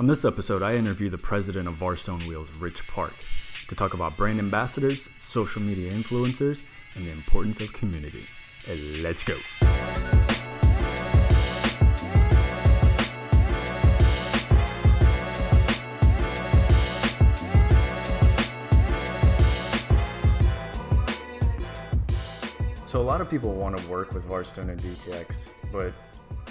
On this episode, I interview the president of Varrstoen Wheels, Rich Park, to talk about brand ambassadors, social media influencers, and the importance of community. Let's go. So a lot of people want to work with Varrstoen and VTX, but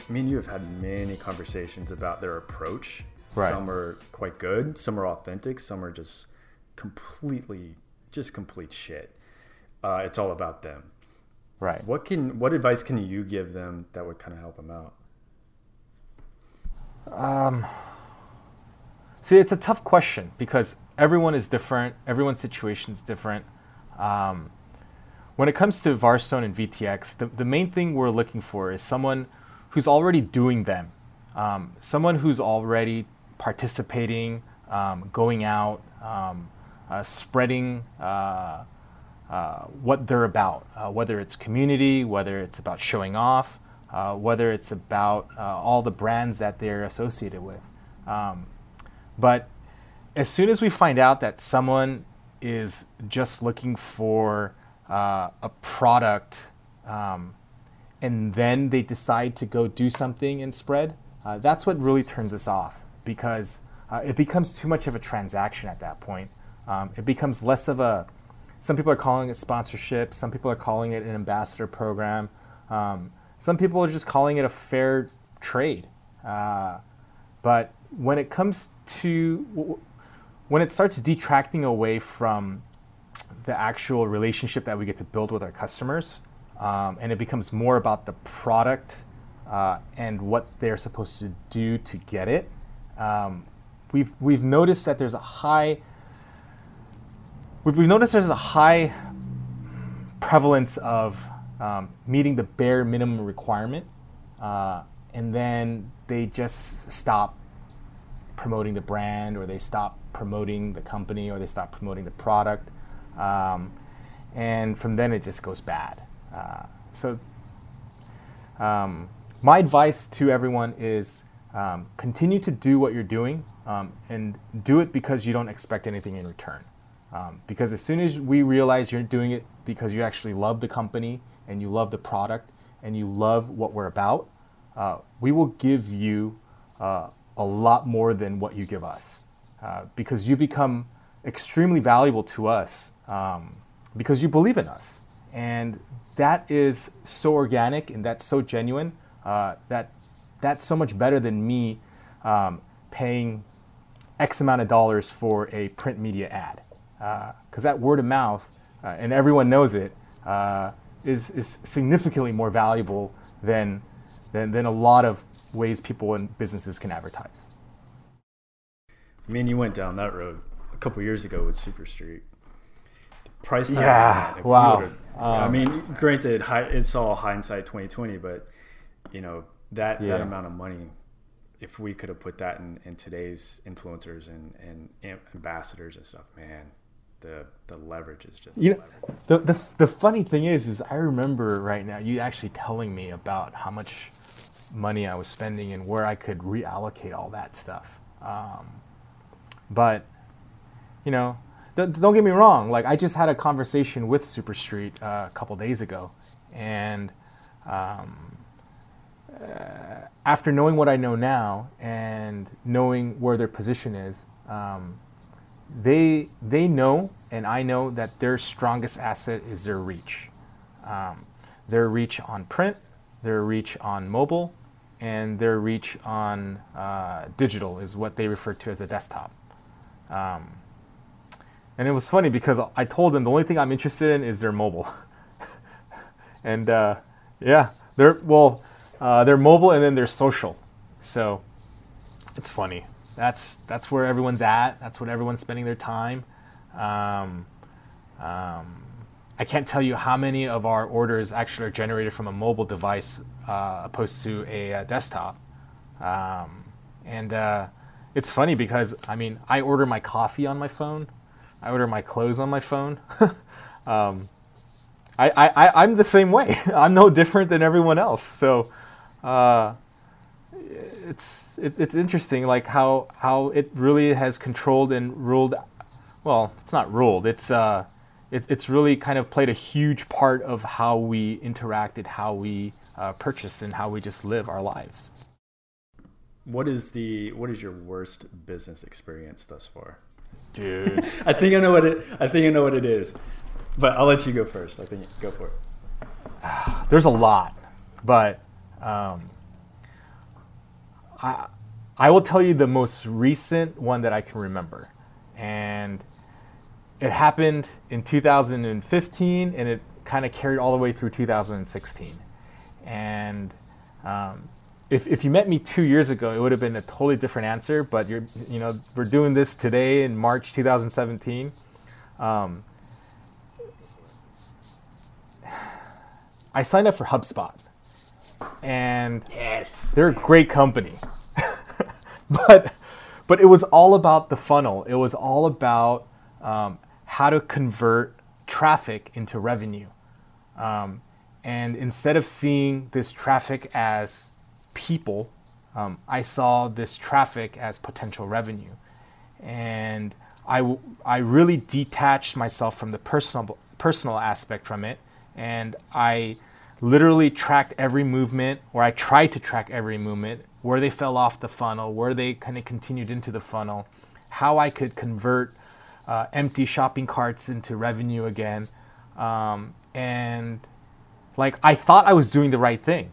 me and you have had many conversations about their approach. Right. Some are quite good, some are authentic, some are just completely, just complete shit. Uh, it's all about them. Right. What can, what advice can you give them that would kind of help them out? Um, See, it's a tough question because everyone is different. Everyone's situation is different. Um, when it comes to Varrstoen and VTX, the, the main thing we're looking for is someone who's already doing them, um, someone who's already participating, um, going out, um, uh, spreading uh, uh, what they're about, uh, whether it's community, whether it's about showing off, uh, whether it's about uh, all the brands that they're associated with. Um, but as soon as we find out that someone is just looking for a product um, and then they decide to go do something and spread, that's what really turns us off because uh, it becomes too much of a transaction at that point. Um, it becomes less of a, some people are calling it sponsorship, some people are calling it an ambassador program, um, some people are just calling it a fair trade. Uh, but when it comes to, when it starts detracting away from the actual relationship that we get to build with our customers, um, and it becomes more about the product uh, and what they're supposed to do to get it. Um, we've we've noticed that there's a high. We've, we've noticed there's a high prevalence of um, meeting the bare minimum requirement, uh, and then they just stop promoting the brand or they stop promoting the company or they stop promoting the product um, and from then it just goes bad uh, so um, my advice to everyone is um, continue to do what you're doing um, and do it because you don't expect anything in return um, because as soon as we realize you're doing it because you actually love the company and you love the product and you love what we're about uh, we will give you uh, a lot more than what you give us uh, because you become extremely valuable to us um, because you believe in us. And that is so organic and that's so genuine uh, that that's so much better than me um, paying X amount of dollars for a print media ad. Because that word of mouth, uh, and everyone knows it, uh, is is significantly more valuable than, than, than a lot of ways people and businesses can advertise. I mean, you went down that road a couple years ago with Super Street. The price tag. Yeah, on that, if we wow. would've- I mean, granted, it's all hindsight 2020, but you know that that amount of money, if we could have put that in, in today's influencers and, and ambassadors and stuff, man, the the leverage is just. You know, the, the, the funny thing is, is I remember right now you actually telling me about how much money I was spending and where I could reallocate all that stuff. Um, but you know, th- don't get me wrong. Like I just had a conversation with Super Street uh, a couple days ago, and um, uh, after knowing what I know now and knowing where their position is, um, they they know and I know that their strongest asset is their reach. Um, their reach on print, their reach on mobile, and their reach on uh, digital is what they refer to as a desktop. Um, and it was funny because I told them the only thing I'm interested in is their mobile. and uh, yeah, they're well, uh, they're mobile and then they're social. So it's funny. That's that's where everyone's at. That's what everyone's spending their time. Um, um, I can't tell you how many of our orders actually are generated from a mobile device uh, opposed to a, uh desktop. Um, and uh, it's funny because I mean I order my coffee on my phone, I order my clothes on my phone. um, I, I I'm the same way. I'm no different than everyone else. So uh, it's, it's it's interesting, like how how it really has controlled and ruled. Well, it's not ruled. It's uh, it, it's really kind of played a huge part of how we interacted, how we uh, purchase, and how we just live our lives. What is the what is your worst business experience thus far? Dude, I think I know what it. I think I know what it is, but I'll let you go first. I think go for it. There's a lot, but um, I I will tell you the most recent one that I can remember, and it happened in 2015, and it kind of carried all the way through 2016, and um, if, if you met me two years ago, it would have been a totally different answer. But you're, you know, we're doing this today in March 2017. Um, I signed up for HubSpot, and Yes. they're a great company. but but it was all about the funnel. It was all about um, how to convert traffic into revenue. Um, and instead of seeing this traffic as people, um, I saw this traffic as potential revenue. And I, w- I really detached myself from the personal, personal aspect from it. And I literally tracked every movement, or I tried to track every movement, where they fell off the funnel, where they kind of continued into the funnel, how I could convert uh, empty shopping carts into revenue again. Um, and like I thought I was doing the right thing.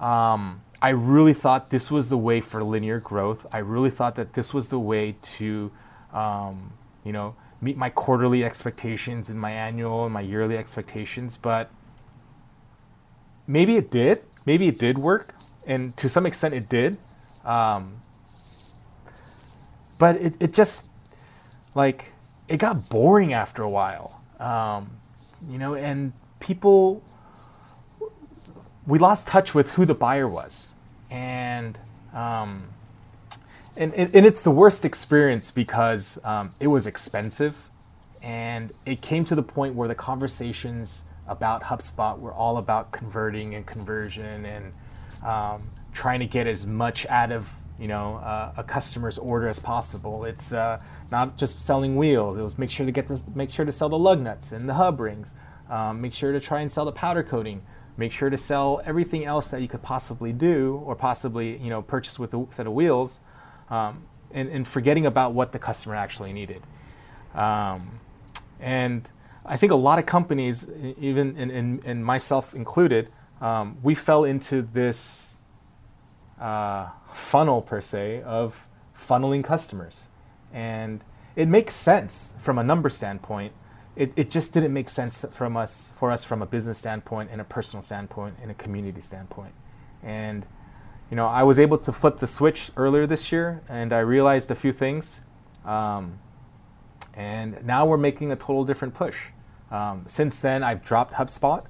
Um, I really thought this was the way for linear growth. I really thought that this was the way to, um, you know, meet my quarterly expectations and my annual and my yearly expectations. But maybe it did. Maybe it did work, and to some extent it did. Um, but it, it just like it got boring after a while, um, you know, and people we lost touch with who the buyer was, and um, and, and, it's the worst experience because um, it was expensive, and it came to the point where the conversations about HubSpot We're all about converting and conversion and um, trying to get as much out of you know uh, a customer's order as possible. It's uh, not just selling wheels. It was make sure to get to make sure to sell the lug nuts and the hub rings. Um, make sure to try and sell the powder coating. Make sure to sell everything else that you could possibly do or possibly you know purchase with a set of wheels, um, and, and forgetting about what the customer actually needed. Um, and I think a lot of companies, even and, and, and myself included, um, we fell into this uh, funnel per se of funneling customers, and it makes sense from a number standpoint. It, it just didn't make sense from us for us from a business standpoint and a personal standpoint and a community standpoint. And you know, I was able to flip the switch earlier this year, and I realized a few things. Um, and now we're making a total different push. Um, since then, I've dropped HubSpot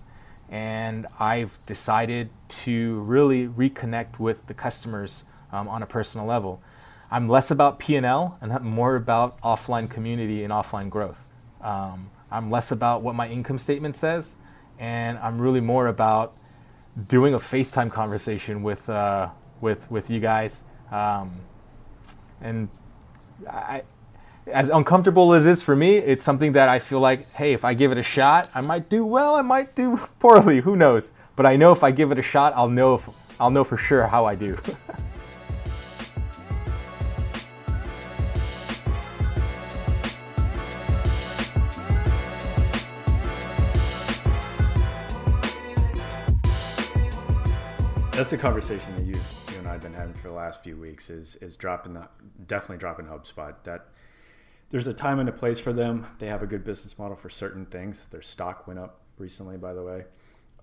and I've decided to really reconnect with the customers um, on a personal level. I'm less about P&L and more about offline community and offline growth. Um, I'm less about what my income statement says, and I'm really more about doing a FaceTime conversation with uh, with with you guys. Um, and I, as uncomfortable as it is for me, it's something that I feel like, hey, if I give it a shot, I might do well, I might do poorly, who knows? But I know if I give it a shot, I'll know if, I'll know for sure how I do. That's a conversation that you you and I have been having for the last few weeks. Is is dropping the definitely dropping HubSpot. That there's a time and a place for them. They have a good business model for certain things. Their stock went up recently, by the way.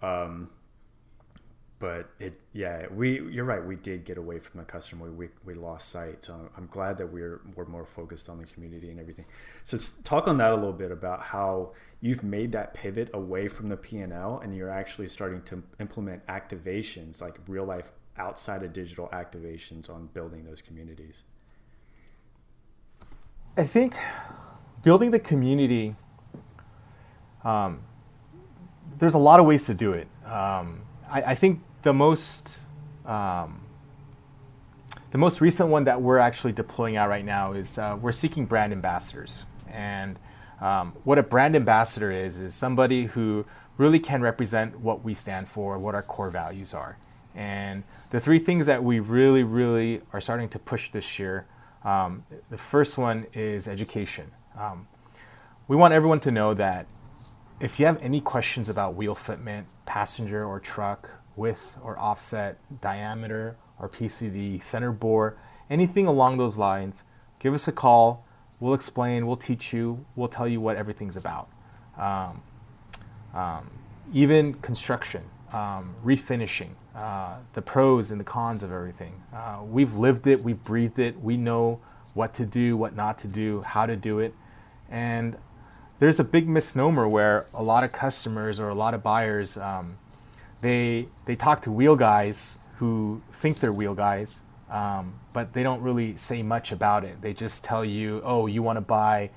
Um, but it yeah we you're right we did get away from the customer we, we lost sight so i'm glad that we're we're more focused on the community and everything so talk on that a little bit about how you've made that pivot away from the p&l and you're actually starting to implement activations like real life outside of digital activations on building those communities I think building the community, um, there's a lot of ways to do it. Um, I, I think the most um, the most recent one that we're actually deploying out right now is uh, we're seeking brand ambassadors. And um, what a brand ambassador is, is somebody who really can represent what we stand for, what our core values are. And the three things that we really, really are starting to push this year um, the first one is education. Um, we want everyone to know that if you have any questions about wheel fitment, passenger or truck, width or offset, diameter or PCD, center bore, anything along those lines, give us a call. We'll explain, we'll teach you, we'll tell you what everything's about. Um, um, even construction, um, refinishing, uh, the pros and the cons of everything. Uh, we've lived it, we've breathed it, we know what to do, what not to do, how to do it. And there's a big misnomer where a lot of customers or a lot of buyers, um, they, they talk to wheel guys who think they're wheel guys, um, but they don't really say much about it. They just tell you, oh, you want to buy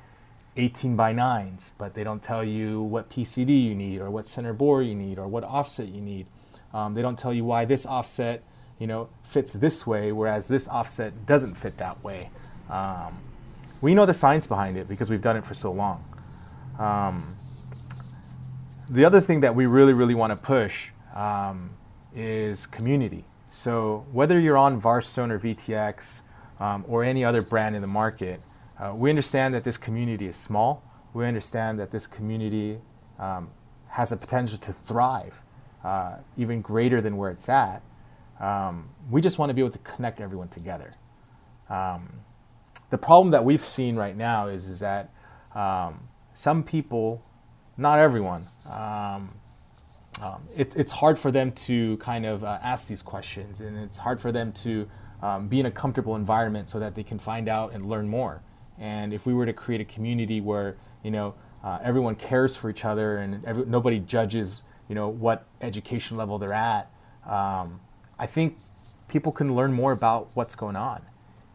18 by 9s, but they don't tell you what PCD you need or what center bore you need or what offset you need. Um, they don't tell you why this offset, you know, fits this way, whereas this offset doesn't fit that way. Um, we know the science behind it because we've done it for so long. Um, the other thing that we really, really want to push um, is community. So whether you're on Varrstoen or VTX um, or any other brand in the market, uh, we understand that this community is small. We understand that this community um, has a potential to thrive uh, even greater than where it's at. Um, we just want to be able to connect everyone together. Um, the problem that we've seen right now is, is that um, some people, not everyone, um, um, it's, it's hard for them to kind of uh, ask these questions and it's hard for them to be in a comfortable environment so that they can find out and learn more. And if we were to create a community where you know uh, everyone cares for each other and every, nobody judges you know what education level they're at, um, I think people can learn more about what's going on.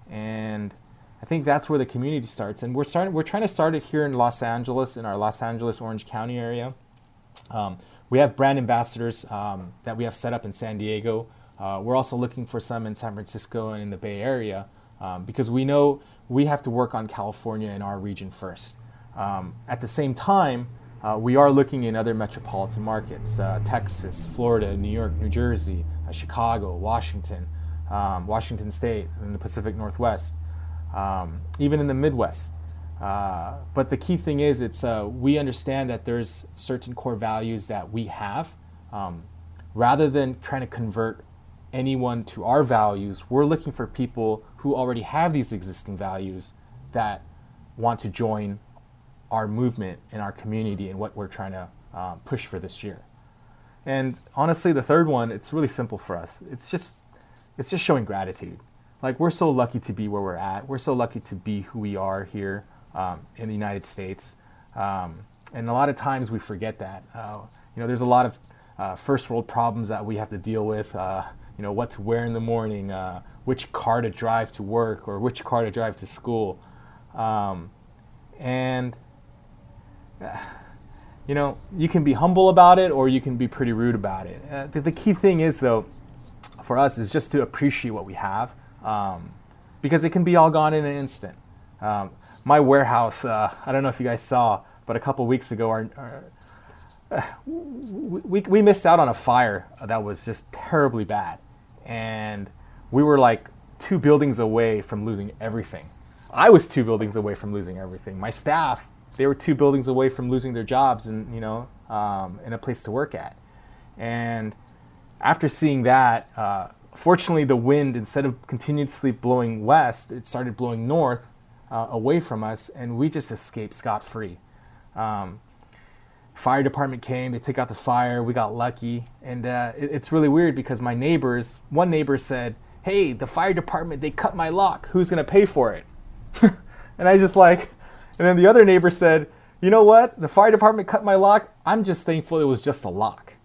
And I think that's where the community starts. And we're starting. We're trying to start it here in Los Angeles, in our Los Angeles Orange County area. Um, we have brand ambassadors um, that we have set up in San Diego. Uh, we're also looking for some in San Francisco and in the Bay Area um, because we know we have to work on California and our region first. Um, at the same time, uh, we are looking in other metropolitan markets uh, Texas, Florida, New York, New Jersey, uh, Chicago, Washington, um, Washington State, in the Pacific Northwest, um, even in the Midwest. Uh, but the key thing is, it's uh, we understand that there's certain core values that we have. Um, rather than trying to convert anyone to our values, we're looking for people who already have these existing values that want to join our movement and our community and what we're trying to uh, push for this year. And honestly, the third one, it's really simple for us. It's just, it's just showing gratitude. Like we're so lucky to be where we're at. We're so lucky to be who we are here um, in the United States. Um, and a lot of times we forget that. Uh, you know, there's a lot of uh, first world problems that we have to deal with. Uh, you know, what to wear in the morning, uh, which car to drive to work, or which car to drive to school. Um, and, you know, you can be humble about it or you can be pretty rude about it. Uh, the, the, key thing is, though, for us, is just to appreciate what we have um, because it can be all gone in an instant. Um, my warehouse, uh, I don't know if you guys saw, but a couple weeks ago, our, our we, we missed out on a fire that was just terribly bad and we were like two buildings away from losing everything. I was two buildings away from losing everything. My staff, they were two buildings away from losing their jobs and you know, um, in a place to work at. And after seeing that, uh, fortunately, the wind instead of continuously blowing west, it started blowing north uh, away from us, and we just escaped scot free. Um, fire department came they took out the fire we got lucky. And uh, it, it's really weird because my neighbors one neighbor said hey the fire department they cut my lock. Who's going to pay for it? And i just like and then the other neighbor said you know what? The fire department cut my lock. I'm just thankful it was just a lock.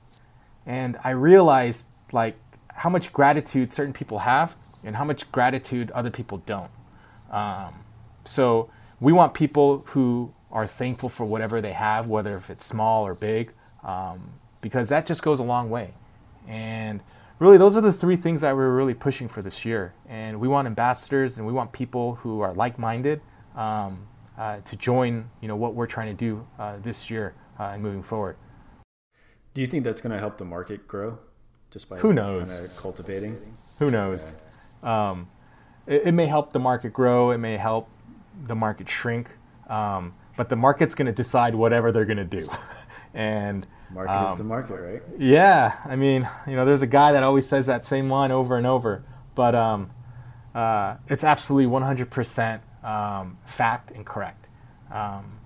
And i realized like how much gratitude certain people have and how much gratitude other people don't. Um, so we want people who are thankful for whatever they have, whether if it's small or big, um, because that just goes a long way. And really, those are the three things that we're really pushing for this year. And we want ambassadors and we want people who are like-minded um, uh, to join, you know, what we're trying to do uh, this year uh, and moving forward. Do you think that's going to help the market grow, just by who knows kind of cultivating? Who knows? Yeah. Um, it, it, may help the market grow. It may help the market shrink. Um, but the market's going to decide whatever they're going to do, and market um, is the market, right? Yeah, I mean, you know, there's a guy that always says that same line over and over, but um, uh, it's absolutely 100% um, fact and correct. Um,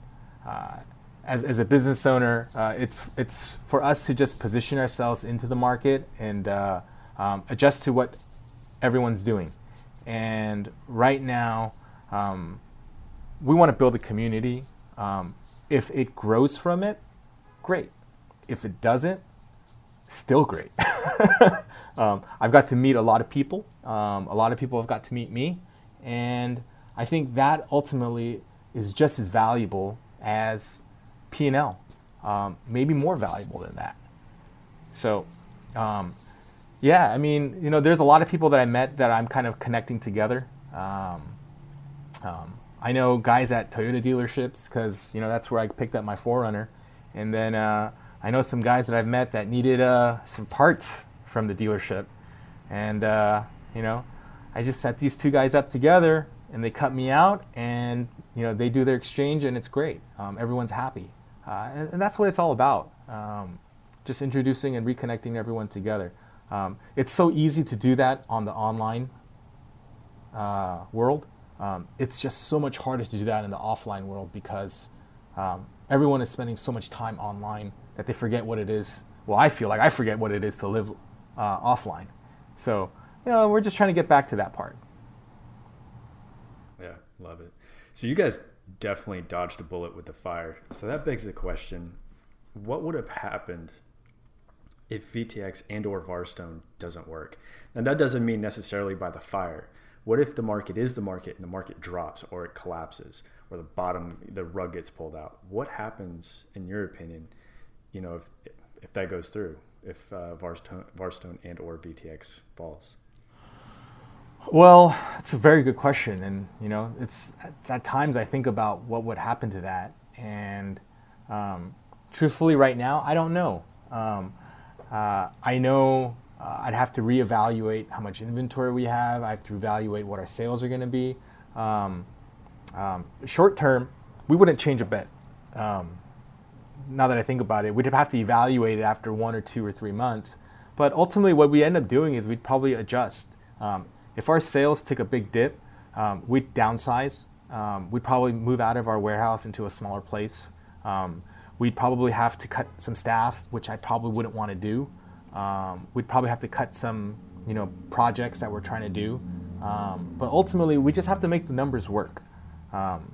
uh, as, as a business owner, uh, it's it's for us to just position ourselves into the market and uh, um, adjust to what everyone's doing. And right now, um, we want to build a community. Um, if it grows from it, great. If it doesn't, still great. Um, I've got to meet a lot of people. Um, a lot of people have got to meet me, and I think that ultimately is just as valuable as P&L, um, maybe more valuable than that. So, um, yeah, I mean, you know, there's a lot of people that I met that I'm kind of connecting together. I know guys at Toyota dealerships because you know that's where I picked up my 4Runner, and then uh, I know some guys that I've met that needed uh, some parts from the dealership, and uh, you know, I just set these two guys up together, and they cut me out, and you know, they do their exchange, and it's great. Um, everyone's happy. Uh, and, and, that's what it's all about. Um, just introducing and reconnecting everyone together. Um, it's so easy to do that on the online uh, world. Um, it's just so much harder to do that in the offline world because um, everyone is spending so much time online that they forget what it is. Well, I feel like I forget what it is to live uh, offline. So, you know, we're just trying to get back to that part. Yeah, love it. So, you guys definitely dodged a bullet with the fire. So that begs the question: What would have happened if VTX and or Varrstoen doesn't work? And that doesn't mean necessarily by the fire. What if the market is the market and the market drops or it collapses or the bottom the rug gets pulled out? What happens in your opinion? You know, if if that goes through, if uh, Varrstoen, Varrstoen and or VTX falls. Well, it's a very good question, and you know, it's, it's at times I think about what would happen to that, and um, truthfully, right now, I don't know. Um, uh, I know uh, I'd have to reevaluate how much inventory we have. I have to evaluate what our sales are going to be. Um, um, short term, we wouldn't change a bit. Um, now that I think about it, we'd have to evaluate it after one or two or three months. But ultimately, what we end up doing is we'd probably adjust. Um, if our sales took a big dip, um, we'd downsize. Um, we'd probably move out of our warehouse into a smaller place. We'd probably have to cut some staff, which I probably wouldn't want to do. Um, we'd probably have to cut some, you know, projects that we're trying to do. Um, but ultimately, we just have to make the numbers work. Um,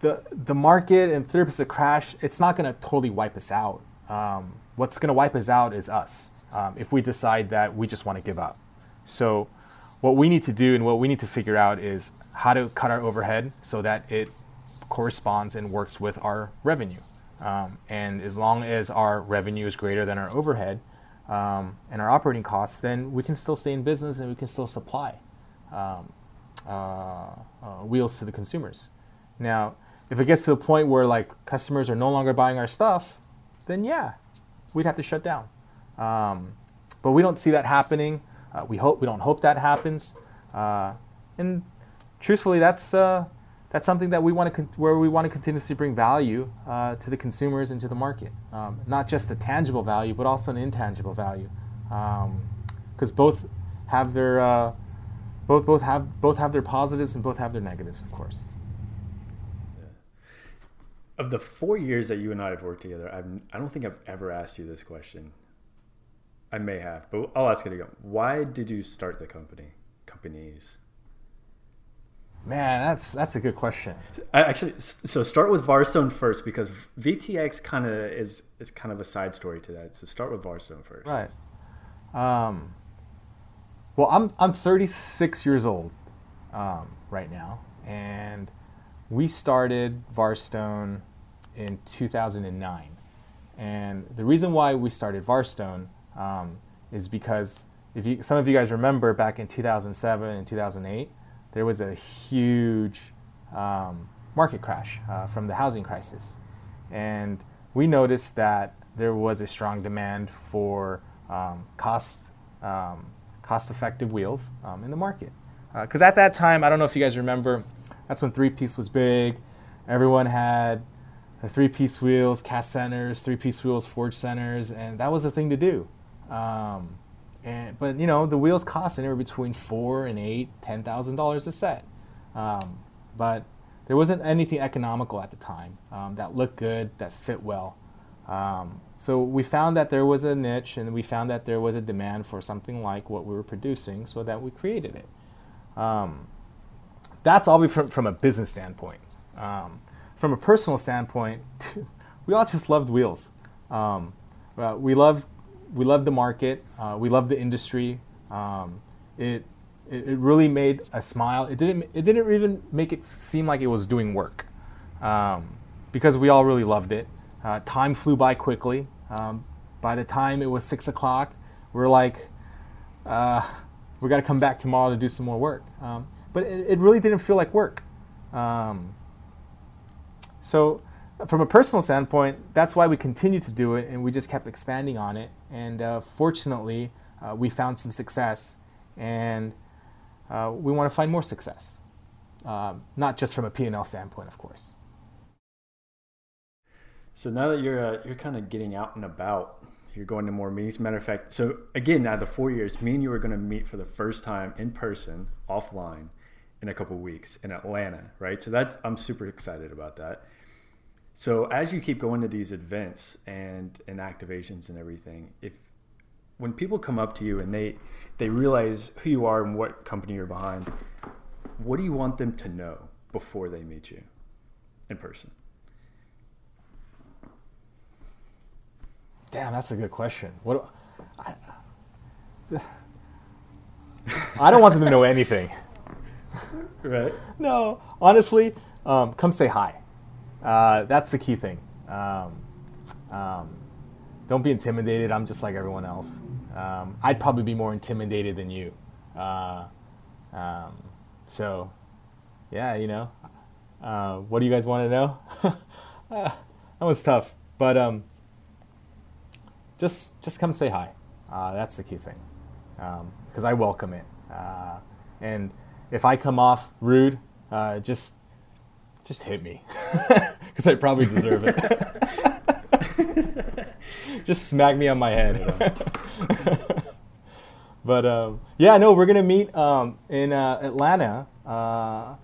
the the market and if a crash, it's not going to totally wipe us out. what's going to wipe us out is us um, if we decide that we just want to give up. So, what we need to do and what we need to figure out is how to cut our overhead so that it corresponds and works with our revenue. Um, and as long as our revenue is greater than our overhead um, and our operating costs, then we can still stay in business and we can still supply um, uh, uh, wheels to the consumers. Now, if it gets to a point where like customers are no longer buying our stuff, then yeah, we'd have to shut down. Um, but we don't see that happening. Uh, we hope we don't hope that happens. Uh, and truthfully, that's uh, that's something that we want to where we want to continuously bring value uh, to the consumers and to the market. Um, not just a tangible value, but also an intangible value, because um, both have their uh, both both have both have their positives and both have their negatives, of course. Of the four years that you and I have worked together, I've, I don't think I've ever asked you this question. I may have, but I'll ask it again. Why did you start the company? Companies. Man, that's that's a good question. Actually, so start with Varrstoen first because VTX kind of is is kind of a side story to that. So start with Varrstoen first. Right. Um, well, I'm I'm 36 years old um, right now, and we started Varrstoen in 2009. And the reason why we started Varrstoen um, is because if you, some of you guys remember back in 2007 and 2008, there was a huge um, market crash uh, from the housing crisis. And we noticed that there was a strong demand for um, cost, um, cost-effective wheels um, in the market. Because uh, at that time, I don't know if you guys remember, that's when three-piece was big. Everyone had three-piece wheels, cast centers, three-piece wheels, forge centers, and that was the thing to do. Um, and, but you know the wheels cost anywhere between four and eight, ten thousand dollars a set. Um, but there wasn't anything economical at the time um, that looked good, that fit well. Um, so we found that there was a niche, and we found that there was a demand for something like what we were producing, so that we created it. Um, that's all from, from a business standpoint. Um, from a personal standpoint, we all just loved wheels. Um, uh, we love we love the market. Uh, we love the industry. Um, it, it, it really made a smile. It didn't it didn't even make it seem like it was doing work, um, because we all really loved it. Uh, time flew by quickly. Um, by the time it was six o'clock, we are like, uh, we got to come back tomorrow to do some more work. Um, but it, it, really didn't feel like work. Um, so from a personal standpoint, that's why we continue to do it, and we just kept expanding on it. And uh, fortunately, uh, we found some success, and uh, we want to find more success, um, not just from a P&L standpoint, of course. So now that you're uh, you're kind of getting out and about, you're going to more meetings. Matter of fact, so again, now the four years, me and you are going to meet for the first time in person, offline, in a couple weeks in Atlanta, right? So that's I'm super excited about that. So as you keep going to these events and and activations and everything, if when people come up to you and they they realize who you are and what company you're behind, what do you want them to know before they meet you in person? Damn, that's a good question. What I, I don't want them to know anything. Right. No, honestly, um, come say hi. Uh, that's the key thing. Um, um, don't be intimidated. I'm just like everyone else. Um, I'd probably be more intimidated than you. Uh, um, so, yeah, you know. Uh, what do you guys want to know? uh, that was tough, but um, just just come say hi. Uh, that's the key thing, because I welcome it. Uh, and if I come off rude, just just hit me because I probably deserve it. just smack me on my head. but um, yeah, no, we're gonna meet um, in uh, Atlanta. Uh,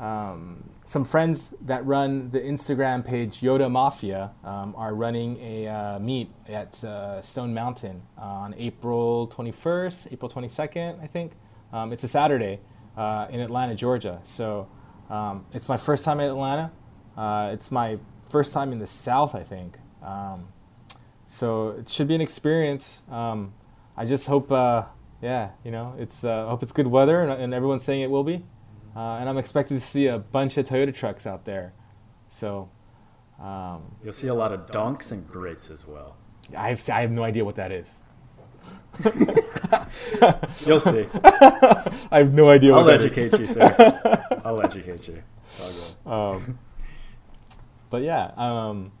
um, some friends that run the Instagram page Yota Mafia um, are running a uh, meet at uh, Stone Mountain on April 21st, April 22nd, I think. Um, it's a Saturday uh, in Atlanta, Georgia. So um, it's my first time in Atlanta. Uh, it's my first time in the South, I think. Um, so it should be an experience. Um, I just hope, uh, yeah, you know, it's uh, hope it's good weather, and, and, everyone's saying it will be. Uh, and I'm expected to see a bunch of Toyota trucks out there. So um, you'll see a lot of donks and grits as well. I have I have no idea what that is. You'll see. I have no idea. What that is. I'll educate you, sir. You. Um, but yeah, um,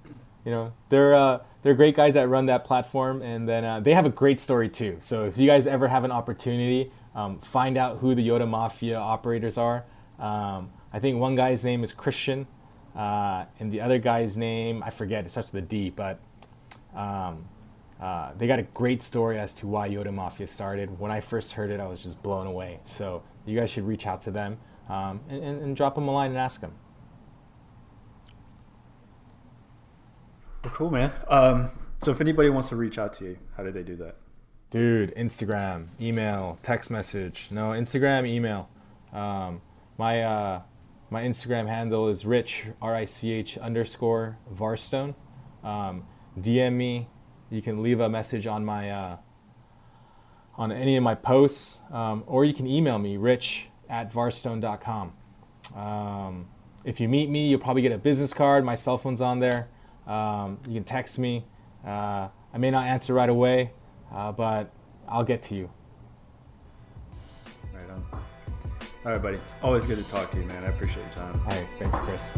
you know they're uh, they're great guys that run that platform, and then uh, they have a great story too. So if you guys ever have an opportunity, um, find out who the Yota Mafia operators are. Um, I think one guy's name is Christian, uh, and the other guy's name I forget. It starts with a D, but um, uh, they got a great story as to why Yota Mafia started. When I first heard it, I was just blown away. So you guys should reach out to them um, and, and, and, drop them a line and ask them. Well, cool, man. Um, so if anybody wants to reach out to you, how do they do that? Dude, Instagram, email, text message. No, Instagram, email. Um, my uh, my Instagram handle is rich r i c h underscore varrstoen. Um, DM me, you can leave a message on my uh, on any of my posts, um, or you can email me, rich at varrstoen.com. Um, if you meet me, you'll probably get a business card. My cell phone's on there. Um, you can text me. Uh, I may not answer right away, uh, but I'll get to you. Right on. All right, buddy. Always good to talk to you, man. I appreciate your time. All right, thanks, Chris.